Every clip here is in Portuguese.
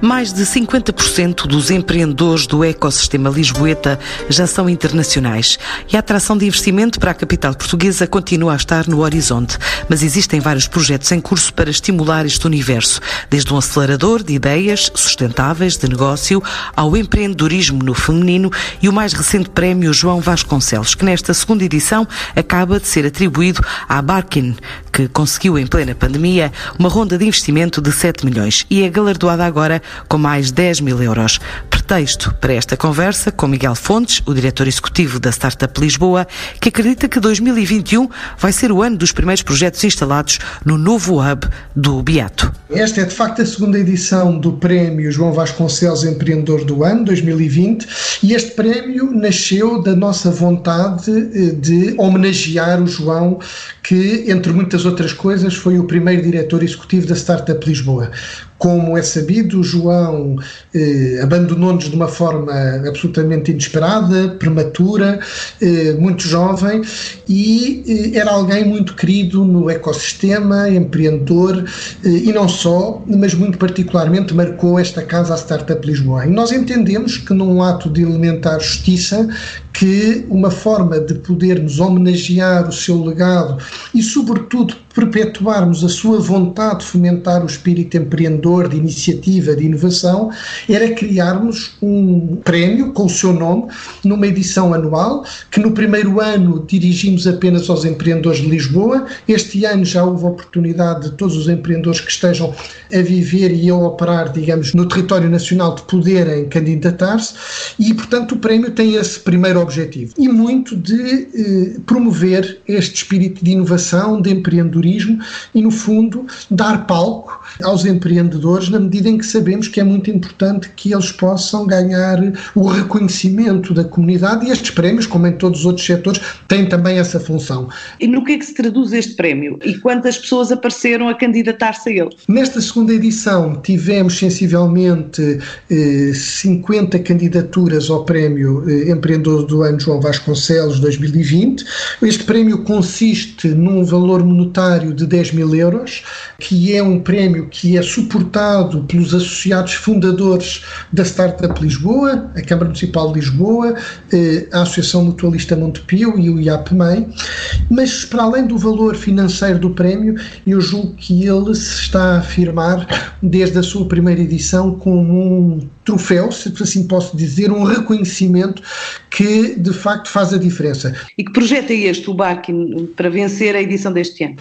Mais de 50% dos empreendedores do ecossistema lisboeta já são internacionais e a atração de investimento para a capital portuguesa continua a estar no horizonte. Mas existem vários projetos em curso para estimular este universo, desde um acelerador de ideias sustentáveis de negócio ao empreendedorismo no feminino e o mais recente prémio João Vasconcelos, que nesta segunda edição acaba de ser atribuído à Barkin, que conseguiu em plena pandemia uma ronda de investimento de 7 milhões e é galardoada agora com mais 10 mil euros. Pretexto para esta conversa com Miguel Fontes, o diretor executivo da Startup Lisboa, que acredita que 2021 vai ser o ano dos primeiros projetos instalados no novo hub do Beato. Esta é de facto a segunda edição do prémio João Vasconcelos Empreendedor do Ano 2020 e este prémio nasceu da nossa vontade eh, de homenagear o João, que entre muitas outras coisas foi o primeiro diretor executivo da Startup Lisboa. Como é sabido, João eh, abandonou-nos de uma forma absolutamente inesperada, prematura, eh, muito jovem e eh, era alguém muito querido no ecossistema, empreendedor eh, e não só, mas muito particularmente marcou esta casa, a Startup Lisboa. E nós entendemos que num ato de elementar justiça, que uma forma de podermos homenagear o seu legado e, sobretudo, perpetuarmos a sua vontade de fomentar o espírito empreendedor, de iniciativa, de inovação, era criarmos um prémio com o seu nome, numa edição anual, que no primeiro ano dirigimos apenas aos empreendedores de Lisboa. Este ano já houve a oportunidade de todos os empreendedores que estejam a viver e a operar, digamos, no território nacional de poderem candidatar-se e, portanto, o prémio tem esse primeiro objetivo e muito de eh, promover este espírito de inovação, de empreendedorismo e, no fundo, dar palco aos empreendedores na medida em que sabemos que é muito importante que eles possam ganhar o reconhecimento da comunidade e estes prémios, como em todos os outros setores, têm também essa função. E no que é que se traduz este prémio? E quantas pessoas apareceram a candidatar-se a ele? Nesta segunda edição tivemos sensivelmente eh, 50 candidaturas ao prémio eh, Empreendedor do Ano João Vasconcelos 2020. Este prémio consiste num valor monetário de 10 mil euros, que é um prémio que é suportado pelos associados fundadores da Startup Lisboa, a Câmara Municipal de Lisboa, eh, a Associação Mutualista Montepio e o IAPMEI, mas para além do valor financeiro do prémio, eu julgo que ele se está a afirmar desde a sua primeira edição como um troféu, se assim posso dizer, um reconhecimento que de facto faz a diferença. E que projeto é este, o Barkin, para vencer a edição deste ano?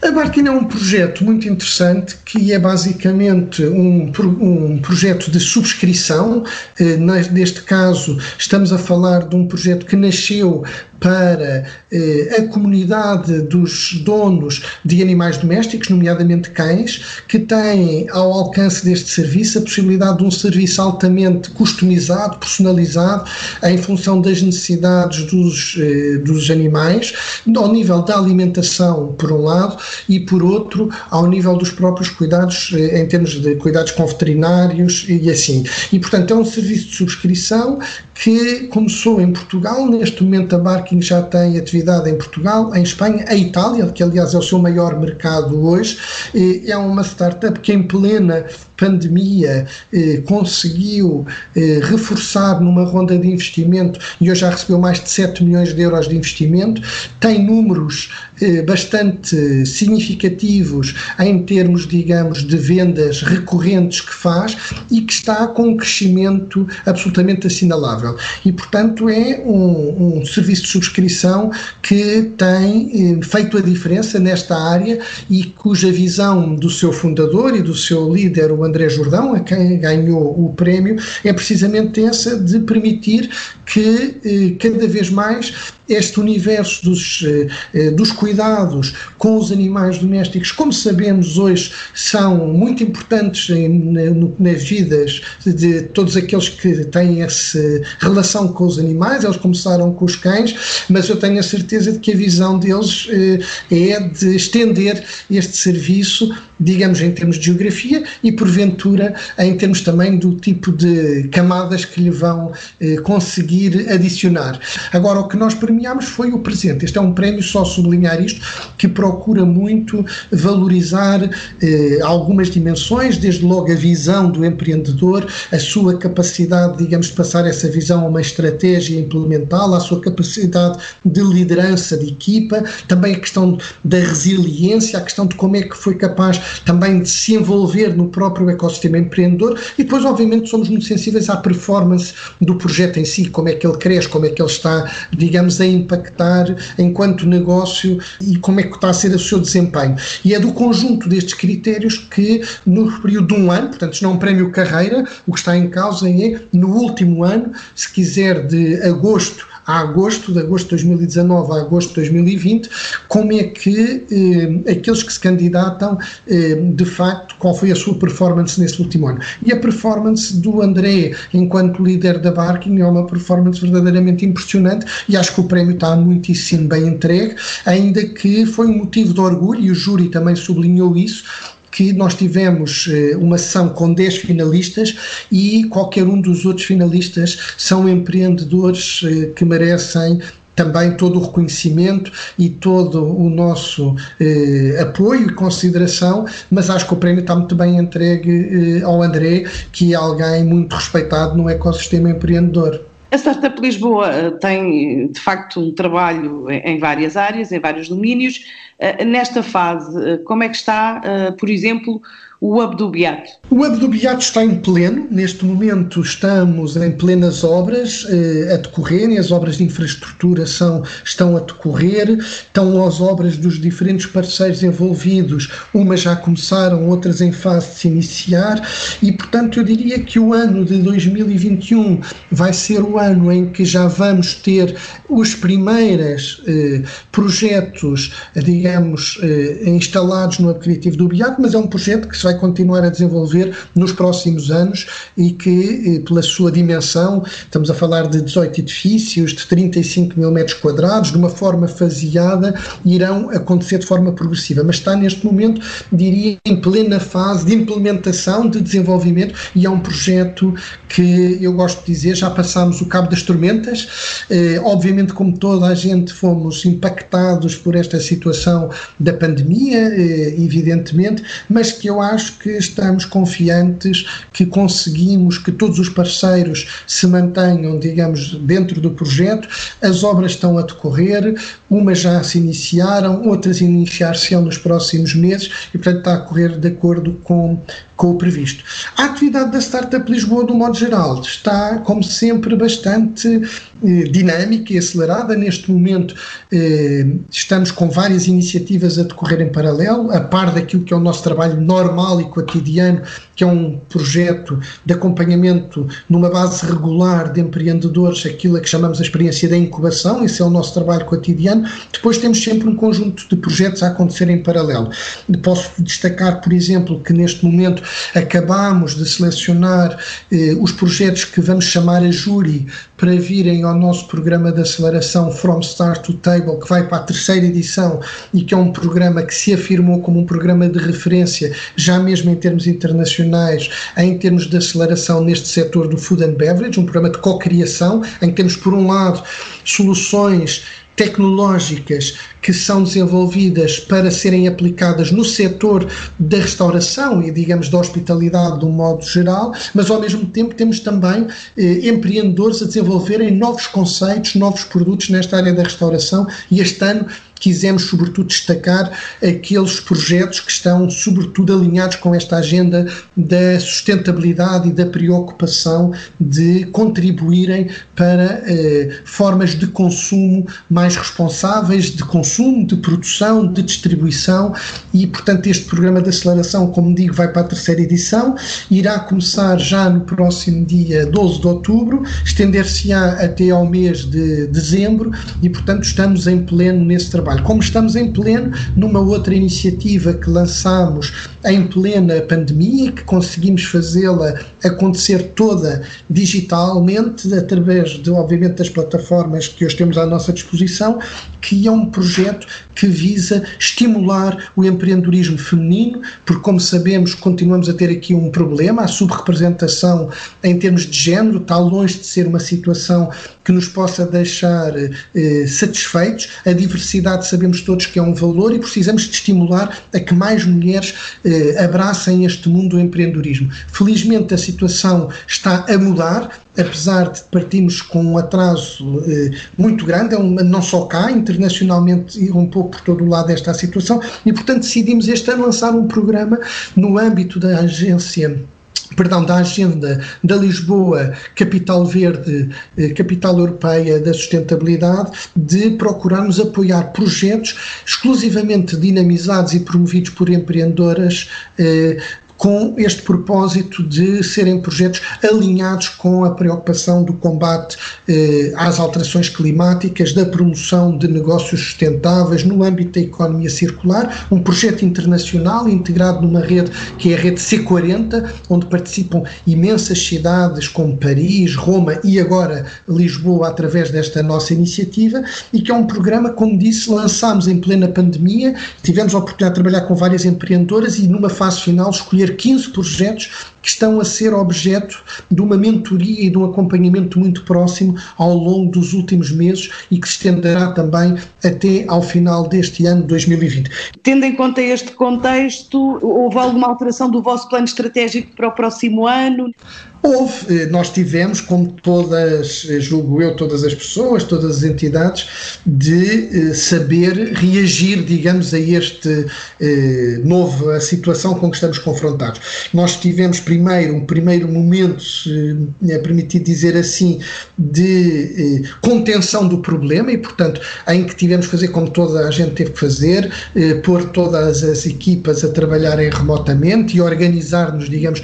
A Barkin é um projeto muito interessante que é basicamente um, um projeto de subscrição. Eh, neste caso, estamos a falar de um projeto que nasceu para eh, a comunidade dos donos de animais domésticos, nomeadamente cães, que têm ao alcance deste serviço a possibilidade de um serviço altamente customizado, personalizado, em função das necessidades dos, eh, dos animais, ao nível da alimentação, por um lado, e por outro, ao nível dos próprios cuidados, eh, em termos de cuidados com veterinários e assim. E, portanto, é um serviço de subscrição que começou em Portugal, neste momento a Barking já tem atividade em Portugal, em Espanha, a Itália, que aliás é o seu maior mercado hoje, é uma startup que em plena pandemia eh, conseguiu eh, reforçar numa ronda de investimento e hoje já recebeu mais de 7 milhões de euros de investimento, tem números eh, bastante significativos em termos, digamos, de vendas recorrentes que faz e que está com um crescimento absolutamente assinalável. E, portanto, é um, um serviço de subscrição que tem eh, feito a diferença nesta área e cuja visão do seu fundador e do seu líder, o André Jordão, a quem ganhou o prémio, é precisamente essa de permitir que eh, cada vez mais este universo dos, eh, eh, dos cuidados com os animais domésticos, como sabemos hoje, são muito importantes em, na, nas vidas de todos aqueles que têm essa relação com os animais. Eles começaram com os cães, mas eu tenho a certeza de que a visão deles é de estender este serviço digamos, em termos de geografia e, porventura, em termos também do tipo de camadas que lhe vão eh, conseguir adicionar. Agora, o que nós premiámos foi o presente. Este é um prémio, só sublinhar isto, que procura muito valorizar eh, algumas dimensões, desde logo a visão do empreendedor, a sua capacidade, digamos, de passar essa visão a uma estratégia implementá-la, a sua capacidade de liderança de equipa, também a questão da resiliência, a questão de como é que foi capaz também de se envolver no próprio ecossistema empreendedor e depois, obviamente, somos muito sensíveis à performance do projeto em si, como é que ele cresce, como é que ele está, digamos, a impactar enquanto negócio e como é que está a ser o seu desempenho. E é do conjunto destes critérios que, no período de um ano, portanto, isto não é um prémio carreira, o que está em causa é, no último ano, se quiser, de agosto a agosto, de agosto de 2019 a agosto de 2020, como é que eh, aqueles que se candidatam, eh, de facto, qual foi a sua performance nesse último ano. E a performance do André, enquanto líder da Barking, é uma performance verdadeiramente impressionante e acho que o prémio está muitíssimo bem entregue, ainda que foi um motivo de orgulho, e o júri também sublinhou isso, que nós tivemos eh, uma sessão com 10 finalistas e qualquer um dos outros finalistas são empreendedores eh, que merecem também todo o reconhecimento e todo o nosso eh, apoio e consideração, mas acho que o prémio está muito bem entregue eh, ao André, que é alguém muito respeitado no ecossistema empreendedor. A Startup Lisboa eh, tem, de facto, um trabalho em várias áreas, em vários domínios. Eh, nesta fase, eh, como é que está, por exemplo, o Beato? O Beato está em pleno. Neste momento estamos em plenas obras eh, a decorrerem. As obras de infraestrutura são, estão a decorrer. Estão as obras dos diferentes parceiros envolvidos. Umas já começaram, outras em fase de se iniciar. E, portanto, eu diria que o ano de 2021 vai ser o ano em que já vamos ter os primeiros eh, projetos, digamos, eh, instalados no Criativo do Beato, mas é um projeto que se vai vai continuar a desenvolver nos próximos anos e que, eh, pela sua dimensão, estamos a falar de 18 edifícios, de 35 mil metros quadrados, de uma forma faseada, irão acontecer de forma progressiva. Mas está neste momento, diria, em plena fase de implementação, de desenvolvimento e é um projeto que eu gosto de dizer, já passámos o cabo das tormentas. Eh, obviamente, como toda a gente, fomos impactados por esta situação da pandemia, eh, evidentemente, mas que eu acho acho que estamos confiantes que conseguimos que todos os parceiros se mantenham, digamos, dentro do projeto. As obras estão a decorrer, umas já se iniciaram, outras iniciar-se-ão nos próximos meses e, portanto, está a correr de acordo com, com o previsto. A atividade da Startup Lisboa, do modo geral, está, como sempre, bastante eh, dinâmica e acelerada. Neste momento, eh, estamos com várias iniciativas a decorrer em paralelo, a par daquilo que é o nosso trabalho normal e cotidiano, que é um projeto de acompanhamento numa base regular de empreendedores, aquilo a que chamamos a experiência da incubação, esse é o nosso trabalho cotidiano. Depois temos sempre um conjunto de projetos a acontecer em paralelo. Posso destacar, por exemplo, que neste momento acabamos de selecionar eh, os projetos que vamos chamar a júri para virem ao nosso programa de aceleração From Start to Table, que vai para a terceira edição e que é um programa que se afirmou como um programa de referência, já mesmo em termos internacionais, em termos de aceleração neste setor do food and beverage, um programa de co-criação, em que temos, por um lado, soluções tecnológicas que são desenvolvidas para serem aplicadas no setor da restauração e, digamos, da hospitalidade de um modo geral, mas ao mesmo tempo temos também eh, empreendedores a desenvolverem novos conceitos, novos produtos nesta área da restauração e este ano quisemos, sobretudo, destacar aqueles projetos que estão, sobretudo, alinhados com esta agenda da sustentabilidade e da preocupação de contribuírem para eh, formas de consumo mais responsáveis, de consumo, de produção, de distribuição e, portanto, este programa de aceleração, como digo, vai para a terceira edição, irá começar já no próximo dia 12 de outubro, estender-se-á até ao mês de dezembro e, portanto, estamos em pleno nesse trabalho. Como estamos em pleno numa outra iniciativa que lançámos em plena pandemia, que conseguimos fazê-la acontecer toda digitalmente, através de, obviamente, das plataformas que hoje temos à nossa disposição, que é um projeto que visa estimular o empreendedorismo feminino, porque, como sabemos, continuamos a ter aqui um problema, a subrepresentação em termos de género está longe de ser uma situação que nos possa deixar eh, satisfeitos. A diversidade sabemos todos que é um valor e precisamos de estimular a que mais mulheres eh, abracem este mundo do empreendedorismo. Felizmente a situação está a mudar, apesar de partirmos com um atraso eh, muito grande, é uma, não só cá, internacionalmente e um pouco por todo o lado esta situação, e portanto decidimos este ano lançar um programa no âmbito da agência perdão, da agenda da Lisboa Capital Verde, eh, Capital Europeia da Sustentabilidade, de procurarmos apoiar projetos exclusivamente dinamizados e promovidos por empreendedoras eh, com este propósito de serem projetos alinhados com a preocupação do combate eh, às alterações climáticas, da promoção de negócios sustentáveis no âmbito da economia circular, um projeto internacional integrado numa rede que é a rede C40, onde participam imensas cidades como Paris, Roma e agora Lisboa através desta nossa iniciativa e que é um programa, como disse, lançámos em plena pandemia, tivemos a oportunidade de trabalhar com várias empreendedoras e numa fase final escolher 15 projetos que estão a ser objeto de uma mentoria e de um acompanhamento muito próximo ao longo dos últimos meses e que se estenderá também até ao final deste ano 2020. Tendo em conta este contexto, houve alguma alteração do vosso plano estratégico para o próximo ano? Houve, eh, nós tivemos, como todas, eh, julgo eu, todas as pessoas, todas as entidades, de eh, saber reagir, digamos, a este novo, a situação com que estamos confrontados. Nós tivemos primeiro, um primeiro momento, se é permitido dizer assim, de contenção do problema e, portanto, em que tivemos que fazer como toda a gente teve que fazer, pôr todas as equipas a trabalharem remotamente e organizar-nos, digamos,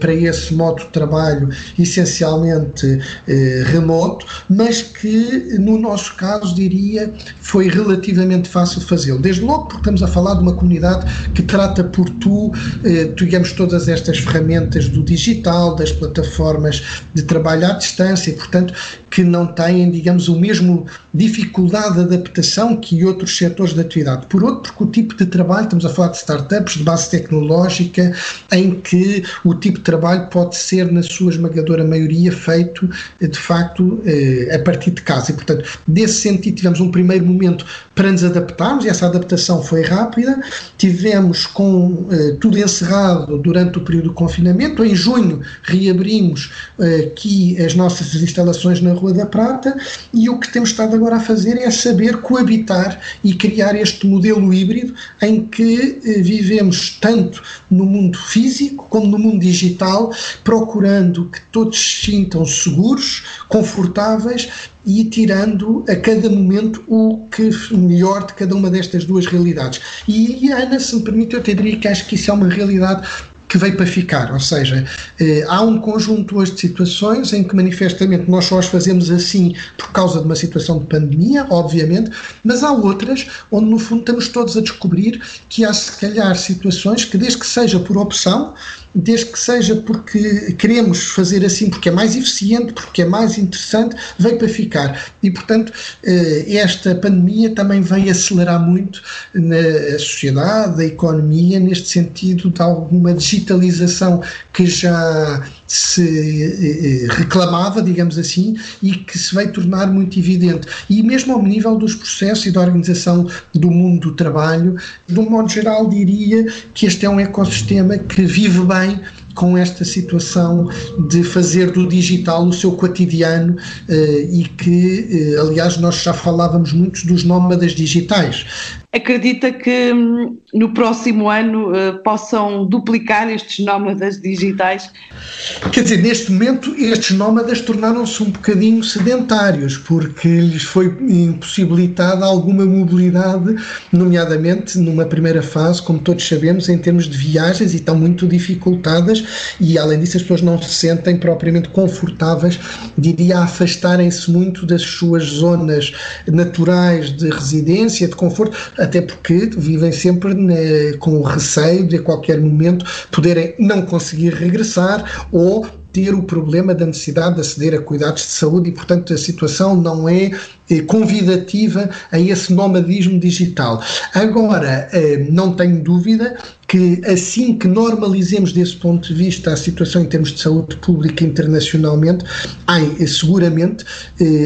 para esse modo de trabalho trabalho essencialmente eh, remoto, mas que no nosso caso diria foi relativamente fácil fazê-lo. Desde logo porque estamos a falar de uma comunidade que trata por tu, eh, digamos, todas estas ferramentas do digital, das plataformas de trabalho à distância, e, portanto, que não têm, digamos, o mesmo dificuldade de adaptação que outros setores de atividade. Por outro, porque o tipo de trabalho, estamos a falar de startups de base tecnológica, em que o tipo de trabalho pode ser, na sua esmagadora maioria, feito de facto eh, a partir de casa. E, portanto, nesse sentido, tivemos um primeiro momento para nos adaptarmos, e essa adaptação foi rápida. Tivemos com eh, tudo encerrado durante o período de confinamento. Em junho, reabrimos eh, aqui as nossas instalações na Rua da Prata e o que temos estado agora a fazer é saber coabitar e criar este modelo híbrido em que eh, vivemos tanto no mundo físico como no mundo digital, procurando que todos se sintam seguros, confortáveis e tirando a cada momento o que melhor de cada uma destas duas realidades. E, Ana, se me permite, eu te diria que acho que isso é uma realidade que veio para ficar, ou seja, eh, há um conjunto hoje de situações em que manifestamente nós só as fazemos assim por causa de uma situação de pandemia, obviamente, mas há outras onde no fundo estamos todos a descobrir que há se calhar situações que desde que seja por opção, desde que seja porque queremos fazer assim, porque é mais eficiente, porque é mais interessante, veio para ficar. E, portanto, eh, esta pandemia também veio acelerar muito na sociedade, a economia, neste sentido de alguma digitalização que já se eh, reclamava, digamos assim, e que se veio tornar muito evidente. E mesmo ao nível dos processos e da organização do mundo do trabalho, de um modo geral, diria que este é um ecossistema que vive bem com esta situação de fazer do digital o seu cotidiano eh, e que, aliás, nós já falávamos muito dos nómadas digitais. Acredita que hum, no próximo ano uh, possam duplicar estes nómadas digitais? Quer dizer, neste momento estes nómadas tornaram-se um bocadinho sedentários, porque lhes foi impossibilitada alguma mobilidade, nomeadamente numa primeira fase, como todos sabemos, em termos de viagens, e estão muito dificultadas e, além disso, as pessoas não se sentem propriamente confortáveis, diria, a afastarem-se muito das suas zonas naturais de residência, de conforto, até porque vivem sempre né, com o receio de a qualquer momento poderem não conseguir regressar ou ter o problema da necessidade de aceder a cuidados de saúde e, portanto, a situação não é eh, convidativa a esse nomadismo digital. Agora, eh, não tenho dúvida que assim que normalizemos desse ponto de vista a situação em termos de saúde pública internacionalmente, há eh, seguramente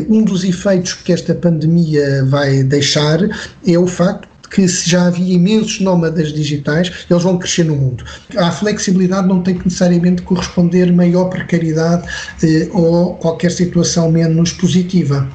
um dos efeitos que esta pandemia vai deixar é o facto que já havia imensos nómadas digitais, eles vão crescer no mundo. A flexibilidade não tem que necessariamente corresponder maior precariedade eh, ou qualquer situação menos positiva.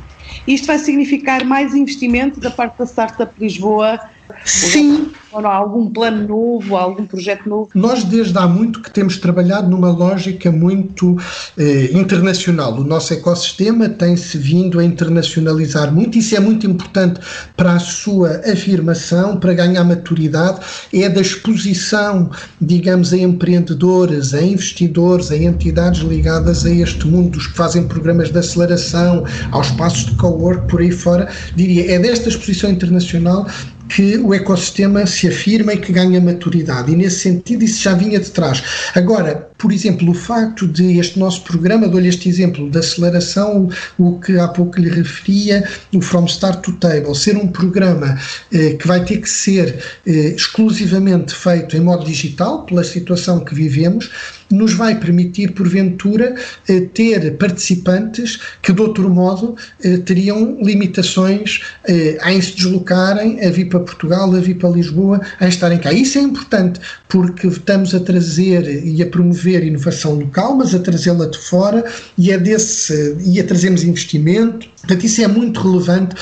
Isto vai significar mais investimento da parte da Startup Lisboa Sim. Ou algum plano novo, algum projeto novo? Nós, desde há muito, que temos trabalhado numa lógica muito eh, internacional. O nosso ecossistema tem-se vindo a internacionalizar muito. Isso é muito importante para a sua afirmação, para ganhar maturidade. É da exposição, digamos, a empreendedores, a investidores, a entidades ligadas a este mundo, os que fazem programas de aceleração, aos espaços de co-work, por aí fora. Diria, é desta exposição internacional que o ecossistema se afirma e que ganha maturidade. E nesse sentido, isso já vinha de trás. Agora, por exemplo, o facto de este nosso programa, dou-lhe este exemplo da aceleração, o que há pouco lhe referia, o From Start to Table, ser um programa eh, que vai ter que ser eh, exclusivamente feito em modo digital, pela situação que vivemos, nos vai permitir, porventura, eh, ter participantes que, de outro modo, eh, teriam limitações eh, em se deslocarem, a vir para Portugal, a vir para Lisboa, a estarem cá. Isso é importante, porque estamos a trazer e a promover inovação local, mas a trazê-la de fora e, é desse, e a trazermos investimento. Portanto, isso é muito relevante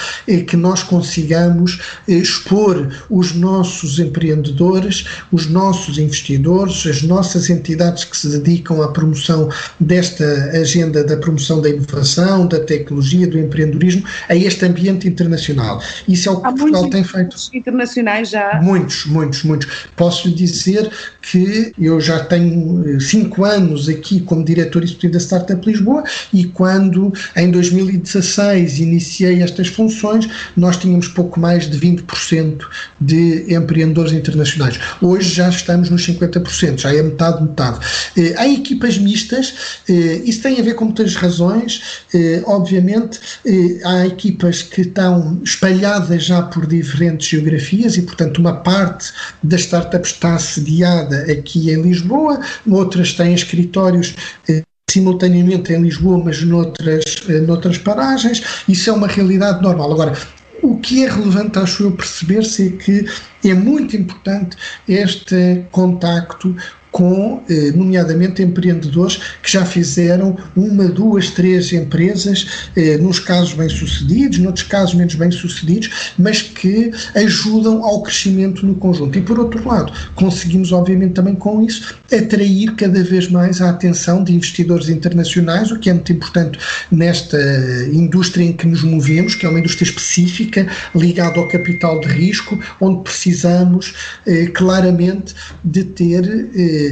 que nós consigamos expor os nossos empreendedores, os nossos investidores, as nossas entidades que se dedicam à promoção desta agenda da promoção da inovação, da tecnologia, do empreendedorismo, a este ambiente internacional. Isso é o que Há Portugal tem feito. internacionais já? Muitos, muitos, muitos. Posso lhe dizer que eu já tenho eh, cinco anos aqui como diretor executivo da Startup Lisboa e quando em 2016 iniciei estas funções, nós tínhamos pouco mais de 20% de empreendedores internacionais. Hoje já estamos nos 50%, já é metade, metade. Eh, há equipas mistas, eh, isso tem a ver com muitas razões. Eh, obviamente, há equipas que estão espalhadas já por diferentes geografias e, portanto, uma parte das startups está assediada aqui em Lisboa, outras têm escritórios simultaneamente em Lisboa, mas noutras, noutras paragens. Isso é uma realidade normal. Agora, o que é relevante, acho eu, perceber-se é que é muito importante este contacto com, eh, nomeadamente, empreendedores que já fizeram uma, duas, três empresas, eh, nos casos bem-sucedidos, noutros casos menos bem-sucedidos, mas que ajudam ao crescimento no conjunto. E, por outro lado, conseguimos, obviamente, também com isso, atrair cada vez mais a atenção de investidores internacionais, o que é muito importante nesta indústria em que nos movemos, que é uma indústria específica, ligada ao capital de risco, onde precisamos eh, claramente de ter eh,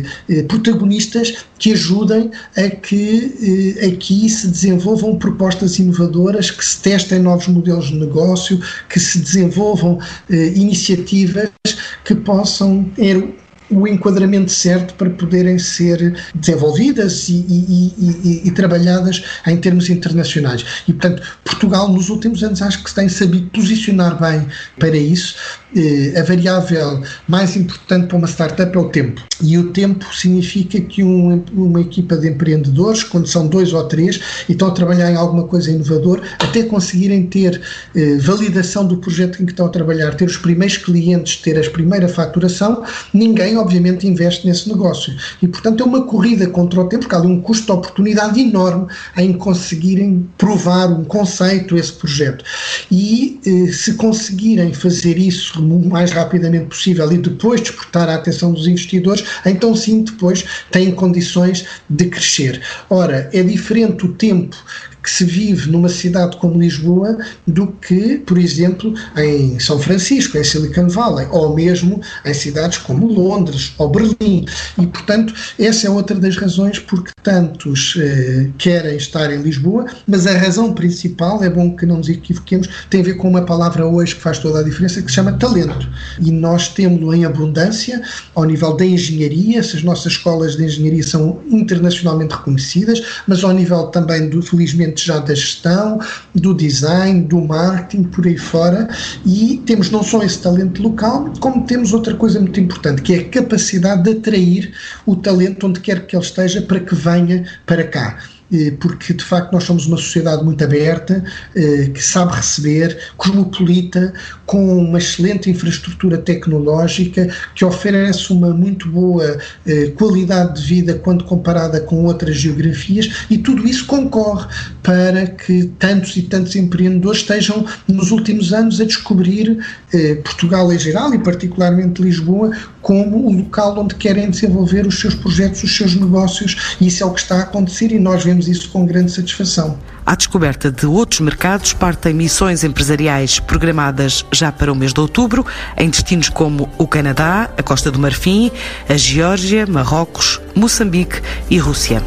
protagonistas que ajudem a que aqui se desenvolvam propostas inovadoras, que se testem novos modelos de negócio, que se desenvolvam eh, iniciativas que possam o enquadramento certo para poderem ser desenvolvidas e, e, e, e, trabalhadas em termos internacionais. E, portanto, Portugal, nos últimos anos, acho que se tem sabido posicionar bem para isso. Eh, a variável mais importante para uma startup é o tempo. E o tempo significa que um, uma equipa de empreendedores, quando são dois ou três, e estão a trabalhar em alguma coisa inovador, até conseguirem ter eh, validação do projeto em que estão a trabalhar, ter os primeiros clientes, ter a primeira faturação, ninguém, obviamente, investe nesse negócio. E, portanto, é uma corrida contra o tempo, porque há ali um custo de oportunidade enorme em conseguirem provar um conceito, esse projeto. E eh, se conseguirem fazer isso o mais rapidamente possível e depois despertar a atenção dos investidores, então sim, depois têm condições de crescer. Ora, é diferente o tempo que se vive numa cidade como Lisboa do que, por exemplo, em São Francisco, em Silicon Valley, ou mesmo em cidades como Londres ou Berlim. E, portanto, essa é outra das razões porque tantos eh, querem estar em Lisboa, mas a razão principal, é bom que não nos equivoquemos, tem a ver com uma palavra hoje que faz toda a diferença, que se chama talento. E nós temos-lo em abundância ao nível da engenharia, se as nossas escolas de engenharia são internacionalmente reconhecidas, mas ao nível também, do, felizmente, já da gestão, do design, do marketing, por aí fora, e temos não só esse talento local, como temos outra coisa muito importante, que é a capacidade de atrair o talento onde quer que ele esteja para que venha para cá. Eh, porque de facto nós somos uma sociedade muito aberta, eh, que sabe receber, cosmopolita, com uma excelente infraestrutura tecnológica, que oferece uma muito boa eh, qualidade de vida quando comparada com outras geografias, e tudo isso concorre para que tantos e tantos empreendedores estejam nos últimos anos a descobrir Portugal em geral e particularmente Lisboa como o local onde querem desenvolver os seus projetos, os seus negócios, e isso é o que está a acontecer e nós vemos isso com grande satisfação. À descoberta de outros mercados, partem missões empresariais programadas já para o mês de outubro, em destinos como o Canadá, a Costa do Marfim, a Geórgia, Marrocos, Moçambique e Rússia.